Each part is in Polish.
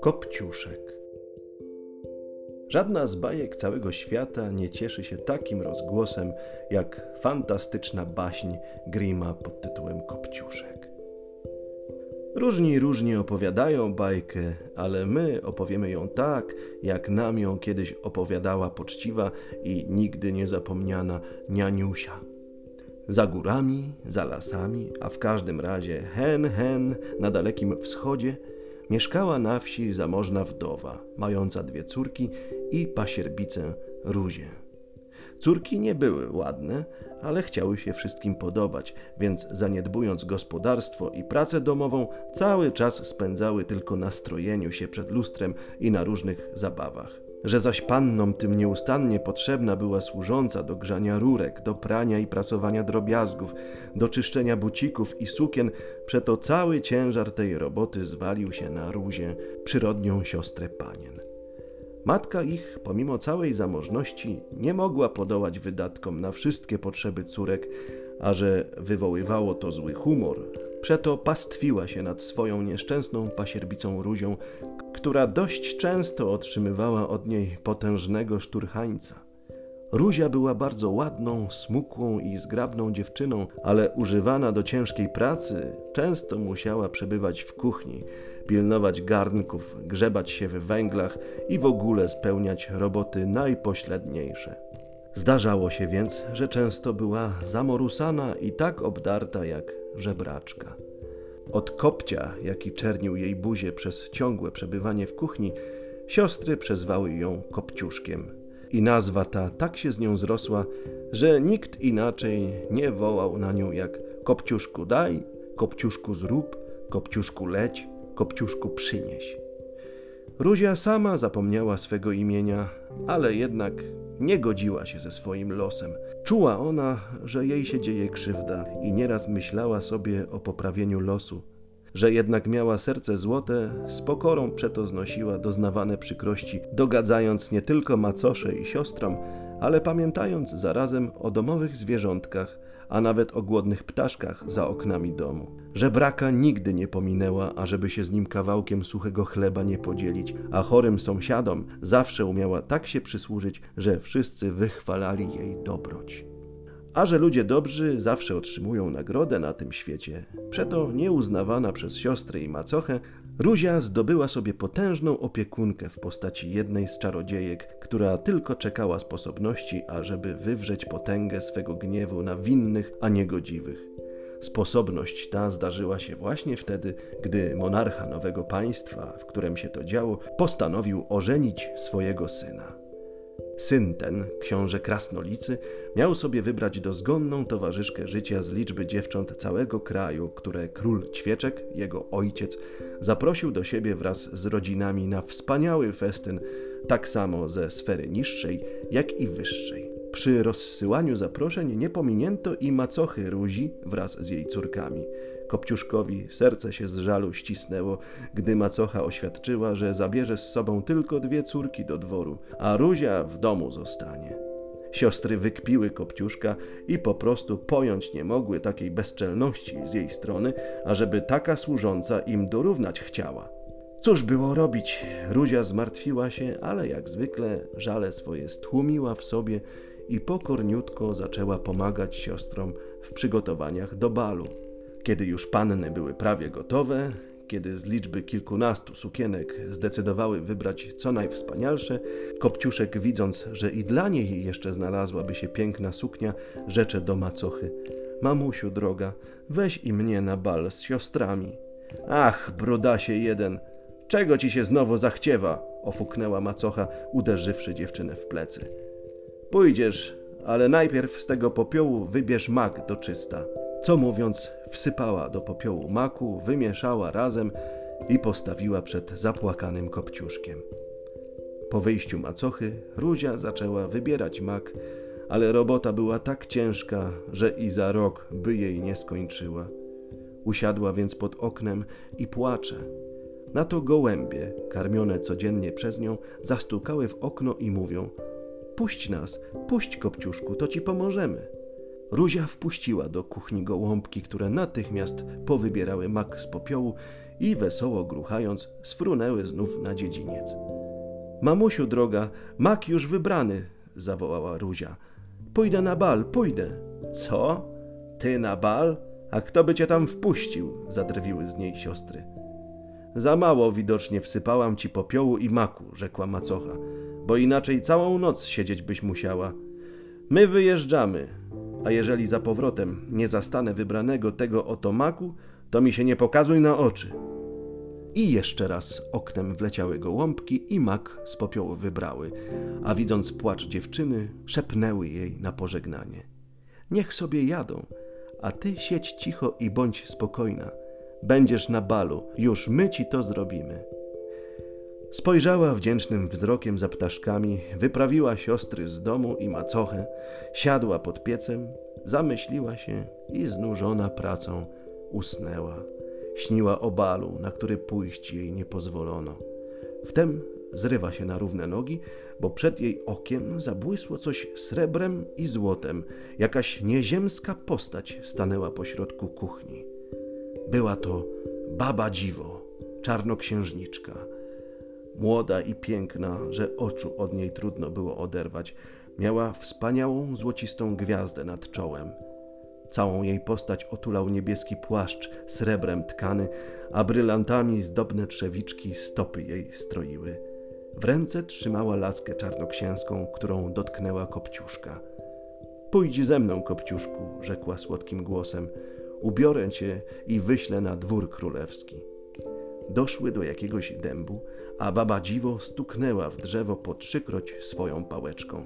Kopciuszek. Żadna z bajek całego świata nie cieszy się takim rozgłosem jak fantastyczna baśń Grima pod tytułem Kopciuszek. Różni różnie opowiadają bajkę, ale my opowiemy ją tak, jak nam ją kiedyś opowiadała poczciwa i nigdy niezapomniana nianiusia. Za górami, za lasami, a w każdym razie hen, hen na dalekim wschodzie – mieszkała na wsi zamożna wdowa, mająca dwie córki i pasierbicę Ruzię. Córki nie były ładne, ale chciały się wszystkim podobać, więc zaniedbując gospodarstwo i pracę domową, cały czas spędzały tylko na strojeniu się przed lustrem i na różnych zabawach że zaś pannom tym nieustannie potrzebna była służąca do grzania rurek, do prania i prasowania drobiazgów, do czyszczenia bucików i sukien, przeto cały ciężar tej roboty zwalił się na Ruzie, przyrodnią siostrę panien. Matka ich, pomimo całej zamożności, nie mogła podołać wydatkom na wszystkie potrzeby córek, a że wywoływało to zły humor, przeto pastwiła się nad swoją nieszczęsną pasierbicą Ruzią, która dość często otrzymywała od niej potężnego szturchańca. Ruzia była bardzo ładną, smukłą i zgrabną dziewczyną, ale używana do ciężkiej pracy, często musiała przebywać w kuchni, pilnować garnków, grzebać się w węglach i w ogóle spełniać roboty najpośledniejsze. Zdarzało się więc, że często była zamorusana i tak obdarta jak żebraczka. Od kopcia, jaki czernił jej buzię przez ciągłe przebywanie w kuchni, siostry przezwały ją Kopciuszkiem. I nazwa ta tak się z nią zrosła, że nikt inaczej nie wołał na nią jak Kopciuszku daj, Kopciuszku zrób, Kopciuszku leć, Kopciuszku przynieś. Ruzia sama zapomniała swego imienia, ale jednak nie godziła się ze swoim losem. Czuła ona, że jej się dzieje krzywda i nieraz myślała sobie o poprawieniu losu. Że jednak miała serce złote, z pokorą przeto znosiła doznawane przykrości, dogadzając nie tylko macosze i siostrom, ale pamiętając zarazem o domowych zwierzątkach, a nawet o głodnych ptaszkach za oknami domu. Żebraka nigdy nie pominęła, ażeby się z nim kawałkiem suchego chleba nie podzielić, a chorym sąsiadom zawsze umiała tak się przysłużyć, że wszyscy wychwalali jej dobroć. A że ludzie dobrzy zawsze otrzymują nagrodę na tym świecie, przeto nieuznawana przez siostrę i macochę, Ruzia zdobyła sobie potężną opiekunkę w postaci jednej z czarodziejek, która tylko czekała sposobności, ażeby wywrzeć potęgę swego gniewu na winnych, a niegodziwych. Sposobność ta zdarzyła się właśnie wtedy, gdy monarcha nowego państwa, w którym się to działo, postanowił ożenić swojego syna. Syn ten, książę Krasnolicy, miał sobie wybrać dozgonną towarzyszkę życia z liczby dziewcząt całego kraju, które król Ćwieczek, jego ojciec, zaprosił do siebie wraz z rodzinami na wspaniały festyn, tak samo ze sfery niższej, jak i wyższej. Przy rozsyłaniu zaproszeń nie pominięto i macochy Ruzi wraz z jej córkami – Kopciuszkowi serce się z żalu ścisnęło, gdy macocha oświadczyła, że zabierze z sobą tylko dwie córki do dworu, a Ruzia w domu zostanie. Siostry wykpiły Kopciuszka i po prostu pojąć nie mogły takiej bezczelności z jej strony, ażeby taka służąca im dorównać chciała. Cóż było robić? Ruzia zmartwiła się, ale jak zwykle żale swoje stłumiła w sobie i pokorniutko zaczęła pomagać siostrom w przygotowaniach do balu. Kiedy już panny były prawie gotowe, kiedy z liczby kilkunastu sukienek zdecydowały wybrać co najwspanialsze, Kopciuszek widząc, że i dla niej jeszcze znalazłaby się piękna suknia, rzecze do macochy. Mamusiu droga, weź i mnie na bal z siostrami. Ach, brudasie jeden, czego ci się znowu zachciewa? ofuknęła macocha, uderzywszy dziewczynę w plecy. Pójdziesz, ale najpierw z tego popiołu wybierz mak do czysta. Co mówiąc, wsypała do popiołu maku, wymieszała razem i postawiła przed zapłakanym kopciuszkiem. Po wyjściu macochy Ruzia zaczęła wybierać mak, ale robota była tak ciężka, że i za rok by jej nie skończyła. Usiadła więc pod oknem i płacze. Na to gołębie, karmione codziennie przez nią, zastukały w okno i mówią: Puść nas, puść kopciuszku, to ci pomożemy. Ruzia wpuściła do kuchni gołąbki, które natychmiast powybierały mak z popiołu i wesoło gruchając sfrunęły znów na dziedziniec. Mamusiu droga, mak już wybrany, zawołała Ruzia. Pójdę na bal, pójdę. Co? Ty na bal? A kto by cię tam wpuścił? zadrwiły z niej siostry. Za mało widocznie wsypałam ci popiołu i maku, rzekła macocha, bo inaczej całą noc siedzieć byś musiała. My wyjeżdżamy, a jeżeli za powrotem nie zastanę wybranego tego oto maku, to mi się nie pokazuj na oczy. I jeszcze raz oknem wleciały gołąbki i mak z popiołu wybrały, a widząc płacz dziewczyny, szepnęły jej na pożegnanie. Niech sobie jadą, a ty siedź cicho i bądź spokojna. Będziesz na balu, już my ci to zrobimy. Spojrzała wdzięcznym wzrokiem za ptaszkami, wyprawiła siostry z domu i macochę, siadła pod piecem, zamyśliła się i znużona pracą usnęła. Śniła o balu, na który pójść jej nie pozwolono. Wtem zrywa się na równe nogi, bo przed jej okiem zabłysło coś srebrem i złotem. Jakaś nieziemska postać stanęła pośrodku kuchni. Była to baba dziwo, czarnoksiężniczka. Młoda i piękna, że oczu od niej trudno było oderwać. Miała wspaniałą złocistą gwiazdę nad czołem. Całą jej postać otulał niebieski płaszcz srebrem tkany, a brylantami zdobne trzewiczki stopy jej stroiły. W ręce trzymała laskę czarnoksięską, którą dotknęła kopciuszka. Pójdź ze mną, kopciuszku, rzekła słodkim głosem. Ubiorę cię i wyślę na dwór królewski. Doszły do jakiegoś dębu, a baba dziwo stuknęła w drzewo po trzykroć swoją pałeczką.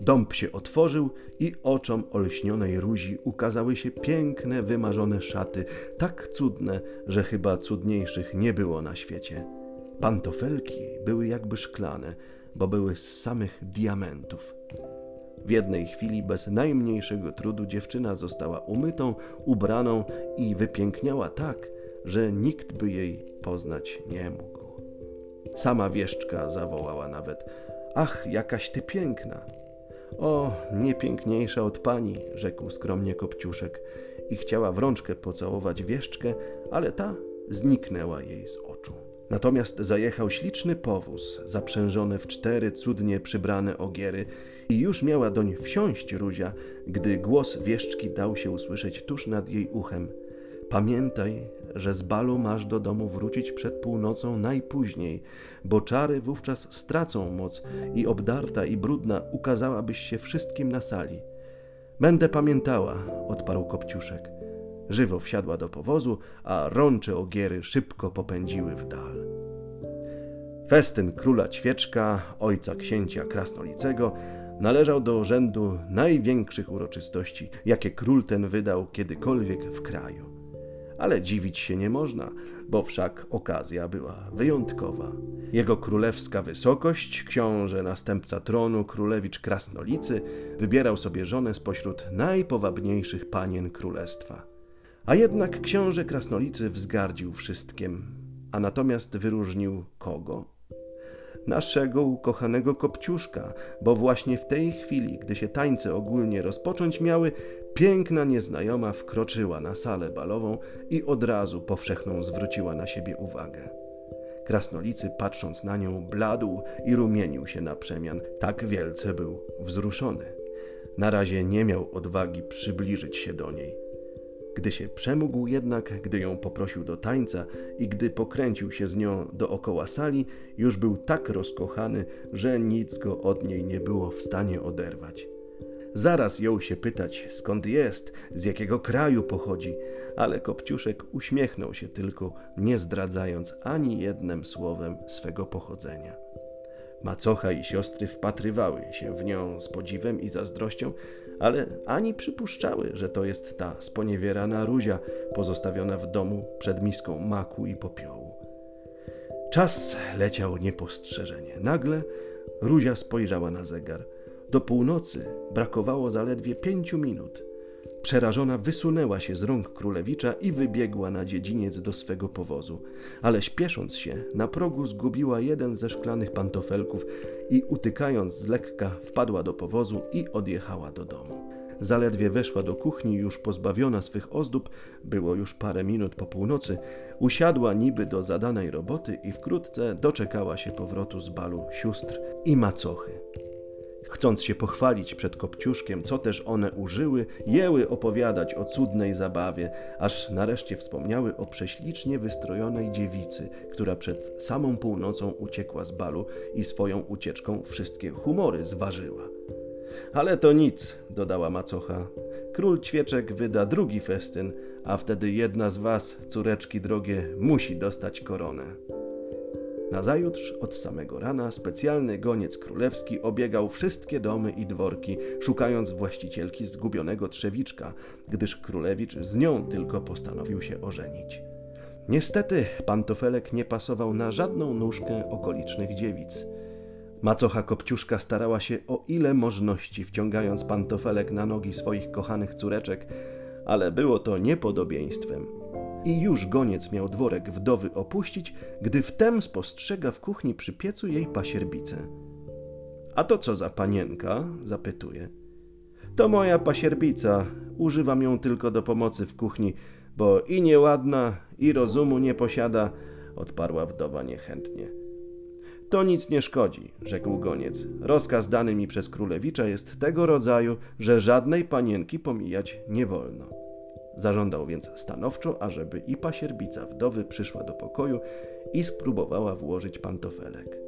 Dąb się otworzył i oczom olśnionej Ruzi ukazały się piękne, wymarzone szaty, tak cudne, że chyba cudniejszych nie było na świecie. Pantofelki były jakby szklane, bo były z samych diamentów. W jednej chwili, bez najmniejszego trudu, dziewczyna została umytą, ubraną i wypiękniała tak, że nikt by jej poznać nie mógł. Sama wieszczka zawołała nawet: Ach, jakaś ty piękna! O, nie piękniejsza od pani, rzekł skromnie Kopciuszek i chciała w rączkę pocałować wieszczkę, ale ta zniknęła jej z oczu. Natomiast zajechał śliczny powóz, zaprzężony w cztery cudnie przybrane ogiery i już miała doń wsiąść Ruzia, gdy głos wieszczki dał się usłyszeć tuż nad jej uchem. Pamiętaj, że z balu masz do domu wrócić przed północą najpóźniej, bo czary wówczas stracą moc i obdarta i brudna ukazałabyś się wszystkim na sali. Będę pamiętała, odparł Kopciuszek. Żywo wsiadła do powozu, a rącze ogiery szybko popędziły w dal. Festyn króla Ćwieczka, ojca księcia Krasnolicego, należał do rzędu największych uroczystości, jakie król ten wydał kiedykolwiek w kraju. Ale dziwić się nie można, bo wszak okazja była wyjątkowa. Jego królewska wysokość, książę następca tronu, królewicz Krasnolicy, wybierał sobie żonę spośród najpowabniejszych panien królestwa. A jednak książę Krasnolicy wzgardził wszystkim, a natomiast wyróżnił kogo? Naszego ukochanego Kopciuszka, bo właśnie w tej chwili, gdy się tańce ogólnie rozpocząć miały, piękna nieznajoma wkroczyła na salę balową i od razu powszechną zwróciła na siebie uwagę. Krasnolicy, patrząc na nią, bladł i rumienił się na przemian. Tak wielce był wzruszony. Na razie nie miał odwagi przybliżyć się do niej. Gdy się przemógł jednak, gdy ją poprosił do tańca i gdy pokręcił się z nią dookoła sali, już był tak rozkochany, że nic go od niej nie było w stanie oderwać. Zaraz jął się pytać, skąd jest, z jakiego kraju pochodzi, ale Kopciuszek uśmiechnął się tylko, nie zdradzając ani jednym słowem swego pochodzenia. Macocha i siostry wpatrywały się w nią z podziwem i zazdrością, ale ani przypuszczały, że to jest ta sponiewierana Ruzia pozostawiona w domu przed miską maku i popiołu. Czas leciał niepostrzeżenie. Nagle Ruzia spojrzała na zegar. Do północy brakowało zaledwie pięciu minut. Przerażona wysunęła się z rąk królewicza i wybiegła na dziedziniec do swego powozu, ale śpiesząc się, na progu zgubiła jeden ze szklanych pantofelków i utykając z lekka wpadła do powozu i odjechała do domu. zaledwie weszła do kuchni, już pozbawiona swych ozdób, było już parę minut po północy, usiadła niby do zadanej roboty i wkrótce doczekała się powrotu z balu sióstr i macochy. Chcąc się pochwalić przed Kopciuszkiem, co też one użyły, jęły opowiadać o cudnej zabawie, aż nareszcie wspomniały o prześlicznie wystrojonej dziewicy, która przed samą północą uciekła z balu i swoją ucieczką wszystkie humory zważyła. Ale to nic, dodała macocha. Król Ćwieczek wyda drugi festyn, a wtedy jedna z was, córeczki drogie, musi dostać koronę. Nazajutrz od samego rana specjalny goniec królewski obiegał wszystkie domy i dworki, szukając właścicielki zgubionego trzewiczka, gdyż królewicz z nią tylko postanowił się ożenić. Niestety pantofelek nie pasował na żadną nóżkę okolicznych dziewic. Macocha Kopciuszka starała się o ile możności, wciągając pantofelek na nogi swoich kochanych córeczek, ale było to niepodobieństwem. I już goniec miał dworek wdowy opuścić, gdy wtem spostrzega w kuchni przy piecu jej pasierbicę. A to co za panienka? zapytuje. To moja pasierbica. Używam ją tylko do pomocy w kuchni, bo i nieładna, i rozumu nie posiada, odparła wdowa niechętnie. To nic nie szkodzi, rzekł goniec. Rozkaz dany mi przez królewicza jest tego rodzaju, że żadnej panienki pomijać nie wolno. Zażądał więc stanowczo, ażeby i pasierbica wdowy przyszła do pokoju i spróbowała włożyć pantofelek.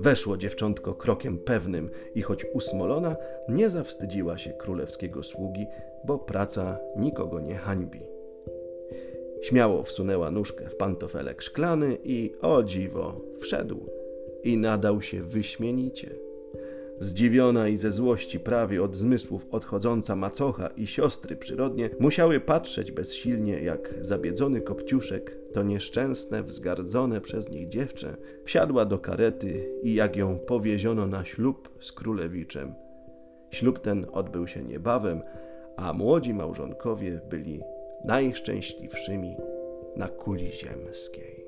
Weszło dziewczątko krokiem pewnym i choć usmolona, nie zawstydziła się królewskiego sługi, bo praca nikogo nie hańbi. Śmiało wsunęła nóżkę w pantofelek szklany i, o dziwo, wszedł i nadał się wyśmienicie. Zdziwiona i ze złości prawie od zmysłów odchodząca macocha i siostry przyrodnie musiały patrzeć bezsilnie, jak zabiedzony kopciuszek, to nieszczęsne, wzgardzone przez nich dziewczę, wsiadła do karety i jak ją powieziono na ślub z królewiczem. Ślub ten odbył się niebawem, a młodzi małżonkowie byli najszczęśliwszymi na kuli ziemskiej.